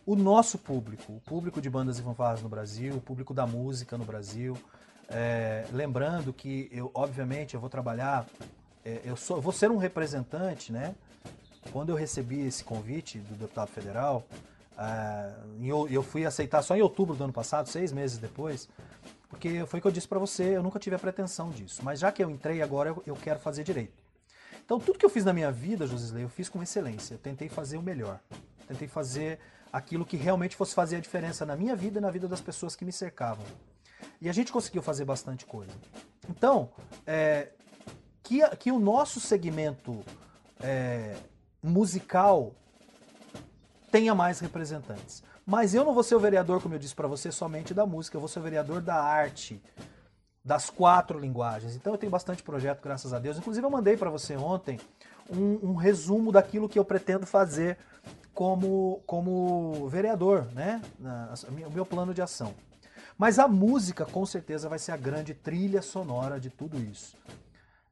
o nosso público, o público de bandas e fanfarras no Brasil, o público da música no Brasil. É, lembrando que eu, obviamente, eu vou trabalhar, é, eu, sou, vou ser um representante, né? Quando eu recebi esse convite do deputado federal, é, eu, eu fui aceitar só em outubro do ano passado, seis meses depois. Porque foi o que eu disse para você, eu nunca tive a pretensão disso. Mas já que eu entrei agora, eu, quero fazer direito. Então, tudo que eu fiz na minha vida, Josisley, eu fiz com excelência. Eu tentei fazer o melhor. Tentei fazer aquilo que realmente fosse fazer a diferença na minha vida e na vida das pessoas que me cercavam. E a gente conseguiu fazer bastante coisa. Então, é, que, que o nosso segmento é, musical tenha mais representantes. Mas eu não vou ser o vereador, como eu disse para você, somente da música, eu vou ser o vereador da arte, das quatro linguagens. Então eu tenho bastante projeto, graças a Deus. Inclusive eu mandei para você ontem um, um, resumo daquilo que eu pretendo fazer como, como vereador, né? O meu plano de ação. Mas a música, com certeza, vai ser a grande trilha sonora de tudo isso.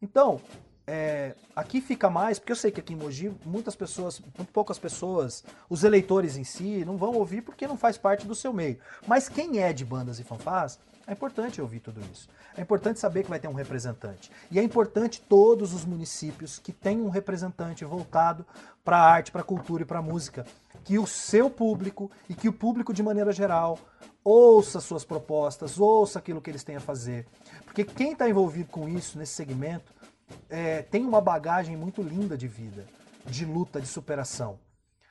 Então, é, aqui fica mais, porque eu sei que aqui em Mogi muitas pessoas, muito poucas pessoas, os eleitores em si, não vão ouvir porque não faz parte do seu meio. Mas quem é de bandas e fanfás, é importante ouvir tudo isso. É importante saber que vai ter um representante. E é importante todos os municípios que tenham um representante voltado para a arte, para a cultura e para a música, que o seu público e que o público de maneira geral ouça suas propostas, ouça aquilo que eles têm a fazer. Porque quem está envolvido com isso, nesse segmento, é, tem uma bagagem muito linda de vida, de luta, de superação.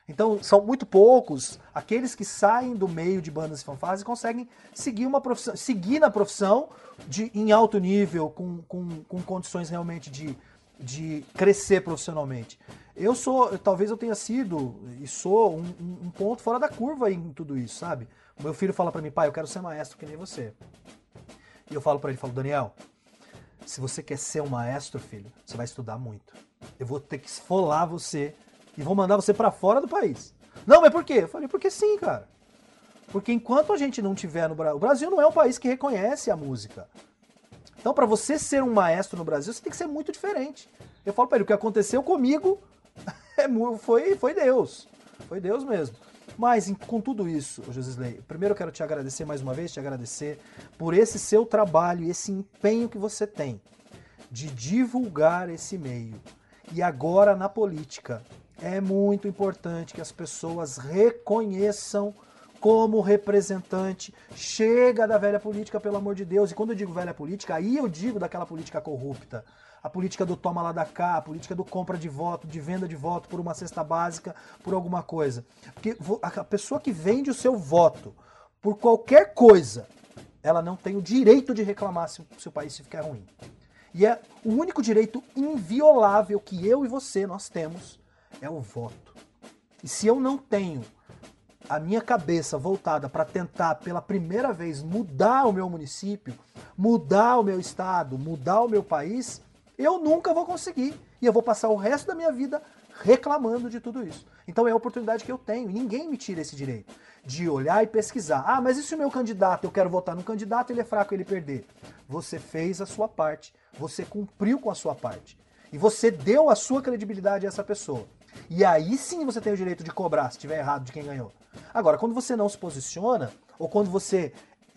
Então, são muito poucos aqueles que saem do meio de bandas e fanfarras e conseguem seguir uma profissão, seguir na profissão de, em alto nível, com, com, com condições realmente de, de crescer profissionalmente. Eu sou, talvez eu tenha sido e sou um, um ponto fora da curva em tudo isso, sabe? O meu filho fala para mim, pai, eu quero ser maestro que nem você. E eu falo para ele, falo, Daniel, se você quer ser um maestro, filho, você vai estudar muito. Eu vou ter que esfolar você e vou mandar você para fora do país. Não, mas por quê? Eu falei, porque sim, cara. Porque enquanto a gente não tiver no Brasil, o Brasil não é um país que reconhece a música. Então, para você ser um maestro no Brasil, você tem que ser muito diferente. Eu falo para ele, o que aconteceu comigo é foi, foi Deus. Foi Deus mesmo. Mas com tudo isso, Josisley, primeiro eu quero te agradecer mais uma vez, te agradecer por esse seu trabalho esse empenho que você tem de divulgar esse meio. E agora na política, é muito importante que as pessoas reconheçam como representante, chega da velha política, pelo amor de Deus. E quando eu digo velha política, aí eu digo daquela política corrupta a política do toma lá da cá, a política do compra de voto, de venda de voto por uma cesta básica, por alguma coisa. Porque a pessoa que vende o seu voto por qualquer coisa, ela não tem o direito de reclamar se o seu país ficar ruim. E é o único direito inviolável que eu e você nós temos é o voto. E se eu não tenho a minha cabeça voltada para tentar pela primeira vez mudar o meu município, mudar o meu estado, mudar o meu país, eu nunca vou conseguir. E eu vou passar o resto da minha vida reclamando de tudo isso. Então é a oportunidade que eu tenho. E ninguém me tira esse direito de olhar e pesquisar. Ah, mas e se o meu candidato, eu quero votar no candidato, ele é fraco, ele perder? Você fez a sua parte, você cumpriu com a sua parte. E você deu a sua credibilidade a essa pessoa. E aí sim você tem o direito de cobrar se estiver errado de quem ganhou. Agora, quando você não se posiciona, ou quando você.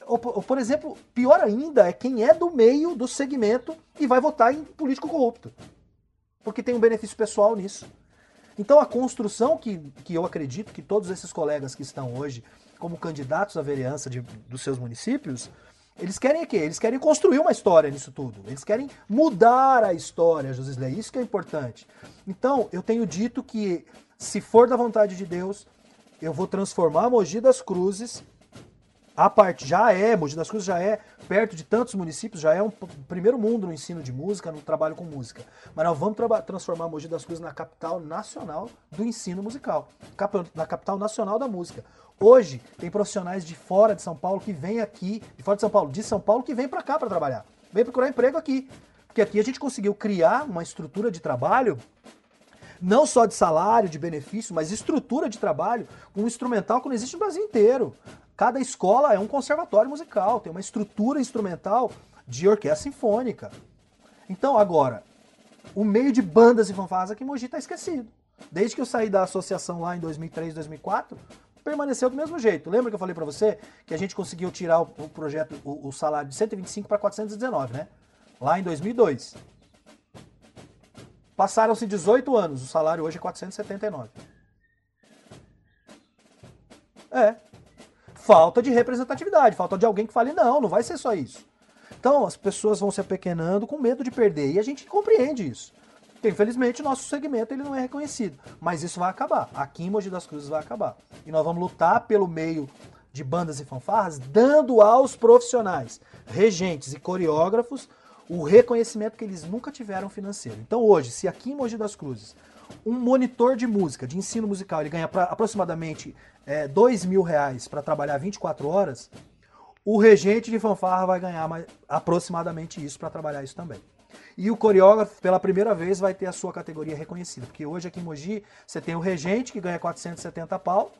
Ou, ou, por exemplo, pior ainda é quem é do meio do segmento e vai votar em político corrupto. Porque tem um benefício pessoal nisso. Então a construção que, que eu acredito que todos esses colegas que estão hoje como candidatos à vereança de, dos seus municípios, eles querem o quê? Eles querem construir uma história nisso tudo. Eles querem mudar a história, Josisley. Isso que é importante. Então, eu tenho dito que, se for da vontade de Deus, eu vou transformar Mogi das Cruzes a parte já é, Mogi das Cruzes já é perto de tantos municípios, já é um primeiro mundo no ensino de música, no trabalho com música. Mas nós vamos transformar Mogi das Cruzes na capital nacional do ensino musical, na capital nacional da música. Hoje tem profissionais de fora de São Paulo que vêm aqui, de fora de São Paulo, de São Paulo que vêm para cá para trabalhar, vêm procurar emprego aqui, porque aqui a gente conseguiu criar uma estrutura de trabalho não só de salário, de benefício, mas estrutura de trabalho, um instrumental que não existe no Brasil inteiro. Cada escola é um conservatório musical, tem uma estrutura instrumental de orquestra sinfônica. Então, agora, o meio de bandas e fanfarras aqui em Mogi está esquecido. Desde que eu saí da associação lá em 2003, 2004, permaneceu do mesmo jeito. Lembra que eu falei para você que a gente conseguiu tirar o, o projeto, o, o, salário de 125 para 419, né? Lá em 2002. Passaram-se 18 anos, o salário hoje é 479. É, falta de representatividade, falta de alguém que fale, não, não vai ser só isso. Então as pessoas vão se apequenando com medo de perder e a gente compreende isso. Porque, infelizmente, o nosso segmento ele não é reconhecido. Mas isso vai acabar. Aqui em Mogi das Cruzes vai acabar. E nós vamos lutar pelo meio de bandas e fanfarras, dando aos profissionais, regentes e coreógrafos o reconhecimento que eles nunca tiveram financeiro. Então hoje, se aqui em Mogi das Cruzes um monitor de música, de ensino musical, ele ganha pra, aproximadamente é, dois mil reais para trabalhar 24 horas, o regente de fanfarra vai ganhar mais, aproximadamente isso para trabalhar isso também. E o coreógrafo, pela primeira vez, vai ter a sua categoria reconhecida. Porque hoje aqui em Mogi, você tem o regente, que ganha 470 pau,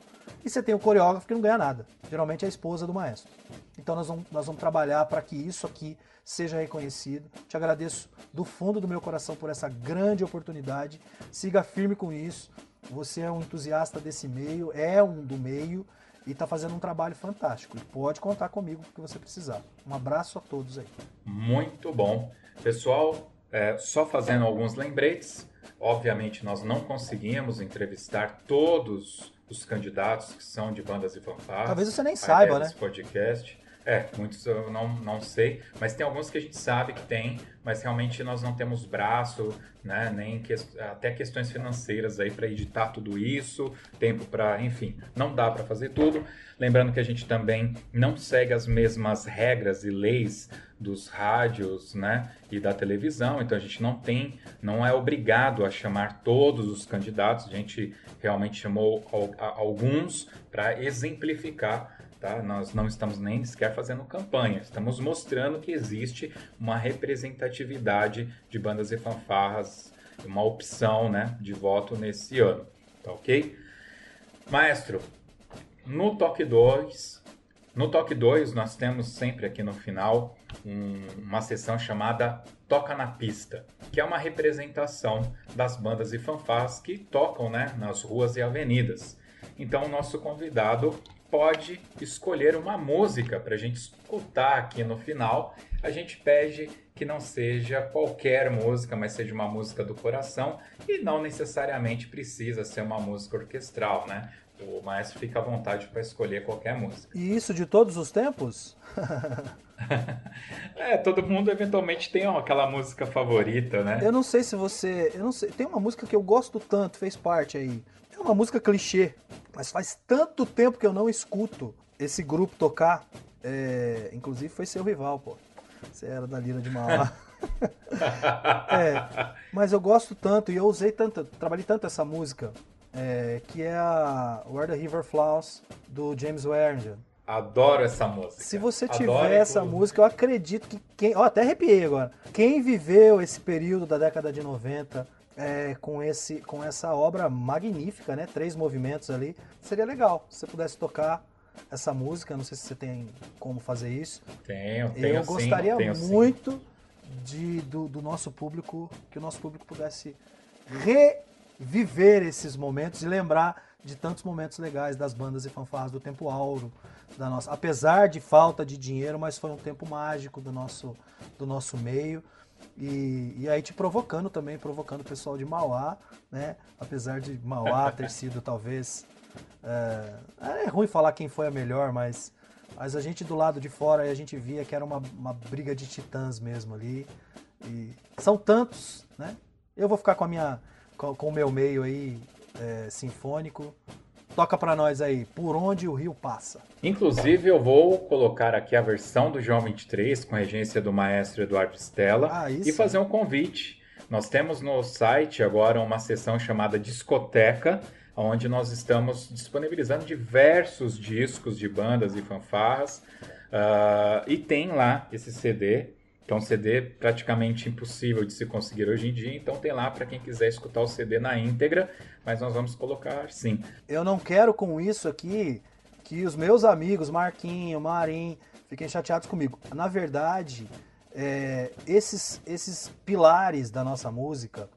e você tem o coreógrafo que não ganha nada. Geralmente é a esposa do maestro. Então nós vamos, nós vamos trabalhar para que isso aqui seja reconhecido. Te agradeço do fundo do meu coração por essa grande oportunidade. Siga firme com isso. Você é um entusiasta desse meio, é um do meio e está fazendo um trabalho fantástico. E pode contar comigo que você precisar. Um abraço a todos aí. Muito bom. Pessoal, é, só fazendo alguns lembretes. Obviamente, nós não conseguimos entrevistar todos os candidatos que são de bandas e fanfarras. Talvez você nem saiba, né? podcast. É, muitos eu não, não sei, mas tem alguns que a gente sabe que tem, mas realmente nós não temos braço, né, nem que, até questões financeiras aí para editar tudo isso, tempo para, enfim, não dá para fazer tudo. Lembrando que a gente também não segue as mesmas regras e leis dos rádios, né, e da televisão, então a gente não tem, não é obrigado a chamar todos os candidatos, a gente realmente chamou alguns para exemplificar Tá? Nós não estamos nem sequer fazendo campanha, estamos mostrando que existe uma representatividade de bandas e fanfarras, uma opção né, de voto nesse ano. Tá ok? Maestro, no toque 2, no toque 2 nós temos sempre aqui no final um, uma sessão chamada Toca na Pista, que é uma representação das bandas e fanfarras que tocam né, nas ruas e avenidas. Então o nosso convidado pode escolher uma música para a gente escutar aqui no final. A gente pede que não seja qualquer música, mas seja uma música do coração e não necessariamente precisa ser uma música orquestral, né? O maestro fica à vontade para escolher qualquer música. E isso de todos os tempos? é, todo mundo eventualmente tem aquela música favorita, né? Eu não sei se você. Eu não sei. Tem uma música que eu gosto tanto, fez parte aí. É uma música clichê, mas faz tanto tempo que eu não escuto esse grupo tocar. É, inclusive foi seu rival, pô. Você era da Lira de Mauá. é, mas eu gosto tanto e eu usei tanto, trabalhei tanto essa música, é, que é a Where the River Flows, do James Waring. Adoro essa música. Se você Adoro, tiver essa inclusive. música, eu acredito que quem. Ó, até arrepiei agora. Quem viveu esse período da década de 90 é, com, esse, com essa obra magnífica, né? Três movimentos ali, seria legal se você pudesse tocar essa música. Não sei se você tem como fazer isso. Tenho, tenho eu sim, gostaria tenho sim. muito de, do, do nosso público, que o nosso público pudesse reviver esses momentos e lembrar de tantos momentos legais das bandas e fanfarras do tempo áureo da nossa. Apesar de falta de dinheiro, mas foi um tempo mágico do nosso, do nosso meio. E, e aí te provocando também, provocando o pessoal de Mauá, né? Apesar de Mauá ter sido talvez. É, é ruim falar quem foi a melhor, mas, mas a gente do lado de fora a gente via que era uma, uma briga de titãs mesmo ali. E são tantos, né? Eu vou ficar com a minha. com, com o meu meio aí é, sinfônico. Toca pra nós aí, por onde o rio passa. Inclusive, eu vou colocar aqui a versão do João 23 com regência do maestro Eduardo Stella Ah, e fazer um convite. Nós temos no site agora uma seção chamada Discoteca, onde nós estamos disponibilizando diversos discos de bandas e fanfarras. Ah, e tem lá esse CD, que é um CD praticamente impossível de se conseguir hoje em dia. Então tem lá para quem quiser escutar o CD na íntegra, mas nós vamos colocar sim. Eu não quero com isso aqui que os meus amigos, Marquinho, Marim, fiquem chateados comigo. Na verdade, é, esses, esses pilares da nossa música,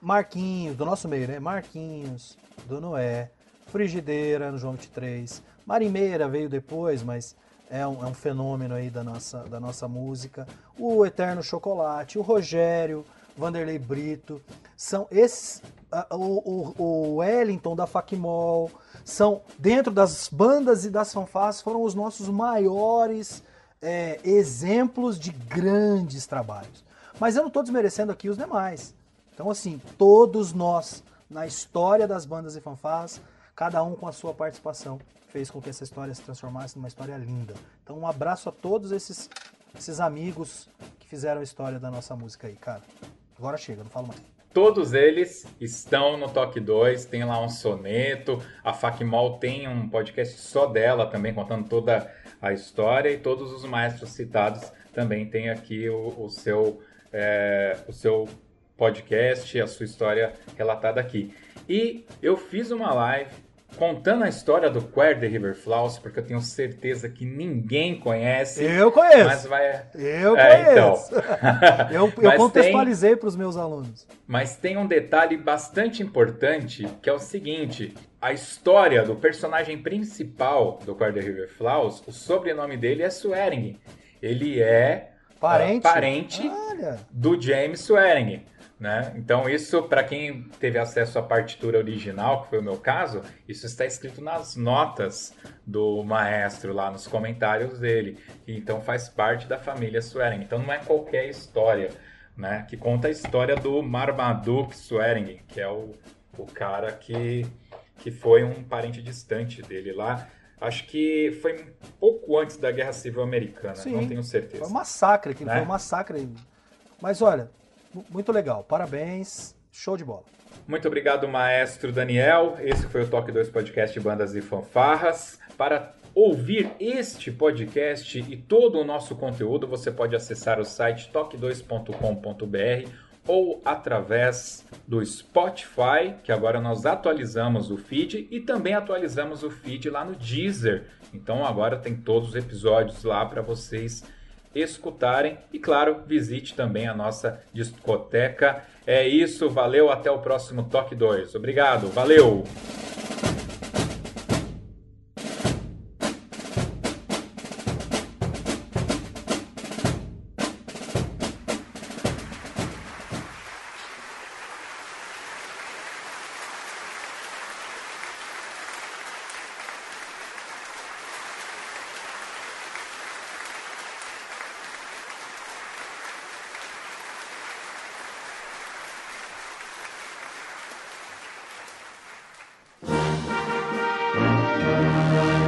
Marquinhos, do nosso meio, né? Marquinhos, do Noé, Frigideira, no João 23, Marimeira veio depois, mas é um, é um fenômeno aí da nossa, da nossa música. O Eterno Chocolate, o Rogério, Vanderlei Brito, são esses. ah, O, o, Wellington da Facmol, são dentro das bandas e das fanfarras foram os nossos maiores é, exemplos de grandes trabalhos. Mas eu não estou desmerecendo aqui os demais. Então, assim, todos nós, na história das bandas e fanfarras, cada um com a sua participação, fez com que essa história se transformasse numa história linda. Então, um abraço a todos esses, esses amigos que fizeram a história da nossa música aí, cara. Agora chega, não falo mais. Todos eles estão no Toque 2, tem lá um soneto, a Facmol tem um podcast só dela também, contando toda a história, e todos os maestros citados também têm aqui o, o seu, é, o seu podcast, a sua história relatada aqui. E eu fiz uma live contando a história do Quer the River Flows, porque eu tenho certeza que ninguém conhece, Eu conheço! mas vai... Eu É, então. conheço! eu eu Mas contextualizei para os meus alunos. Mas tem um detalhe bastante importante, que é o seguinte: a história do personagem principal do Quer the River Flows, o sobrenome dele é Swearingen. Ele é Parente? ah, parente Olha! do James Swearingen. Né? Então, isso, para quem teve acesso à partitura original, que foi o meu caso, isso está escrito nas notas do maestro lá nos comentários dele. Então, faz parte da família Swearingen. Então, não é qualquer história, né? Que conta a história do Marmaduke Swearingen, que é o, o cara que, que foi um parente distante dele lá. Acho que foi um pouco antes da Guerra Civil Americana, Sim. não tenho certeza. Foi um massacre Né? foi um massacre. Mas olha, muito legal. Parabéns. Show de bola. Muito obrigado, maestro Daniel. Esse foi o Toque 2 Podcast Bandas e Fanfarras. Para ouvir este podcast e todo o nosso conteúdo, você pode acessar o site toque2.com.br ou através do Spotify, que agora nós atualizamos o feed e também atualizamos o feed lá no Deezer. Então agora tem todos os episódios lá para vocês escutarem e claro, visite também a nossa discoteca. É isso, valeu, até o próximo Toque 2. Obrigado, valeu. Música